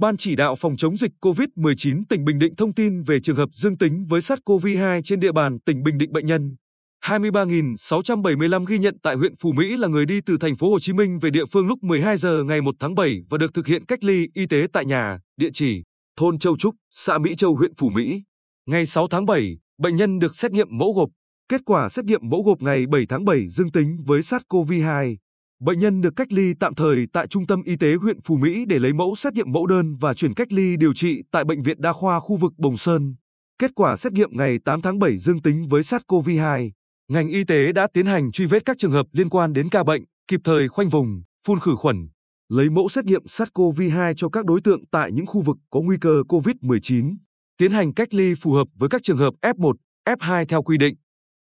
Ban chỉ đạo phòng chống dịch COVID-19 tỉnh Bình Định thông tin về trường hợp dương tính với SARS-CoV-2 trên địa bàn tỉnh Bình Định bệnh nhân 23.675 ghi nhận tại huyện Phú Mỹ là người đi từ thành phố Hồ Chí Minh về địa phương lúc 12 giờ ngày 1 tháng 7 và được thực hiện cách ly y tế tại nhà, địa chỉ thôn Châu Trúc, xã Mỹ Châu huyện Phú Mỹ. Ngày 6 tháng 7, bệnh nhân được xét nghiệm mẫu gộp. Kết quả xét nghiệm mẫu gộp ngày 7 tháng 7 dương tính với SARS-CoV-2. Bệnh nhân được cách ly tạm thời tại Trung tâm Y tế huyện Phú Mỹ để lấy mẫu xét nghiệm mẫu đơn và chuyển cách ly điều trị tại Bệnh viện Đa khoa khu vực Bồng Sơn. Kết quả xét nghiệm ngày 8 tháng 7 dương tính với SARS-CoV-2. Ngành y tế đã tiến hành truy vết các trường hợp liên quan đến ca bệnh, kịp thời khoanh vùng, phun khử khuẩn, lấy mẫu xét nghiệm SARS-CoV-2 cho các đối tượng tại những khu vực có nguy cơ COVID-19, tiến hành cách ly phù hợp với các trường hợp F1, F2 theo quy định.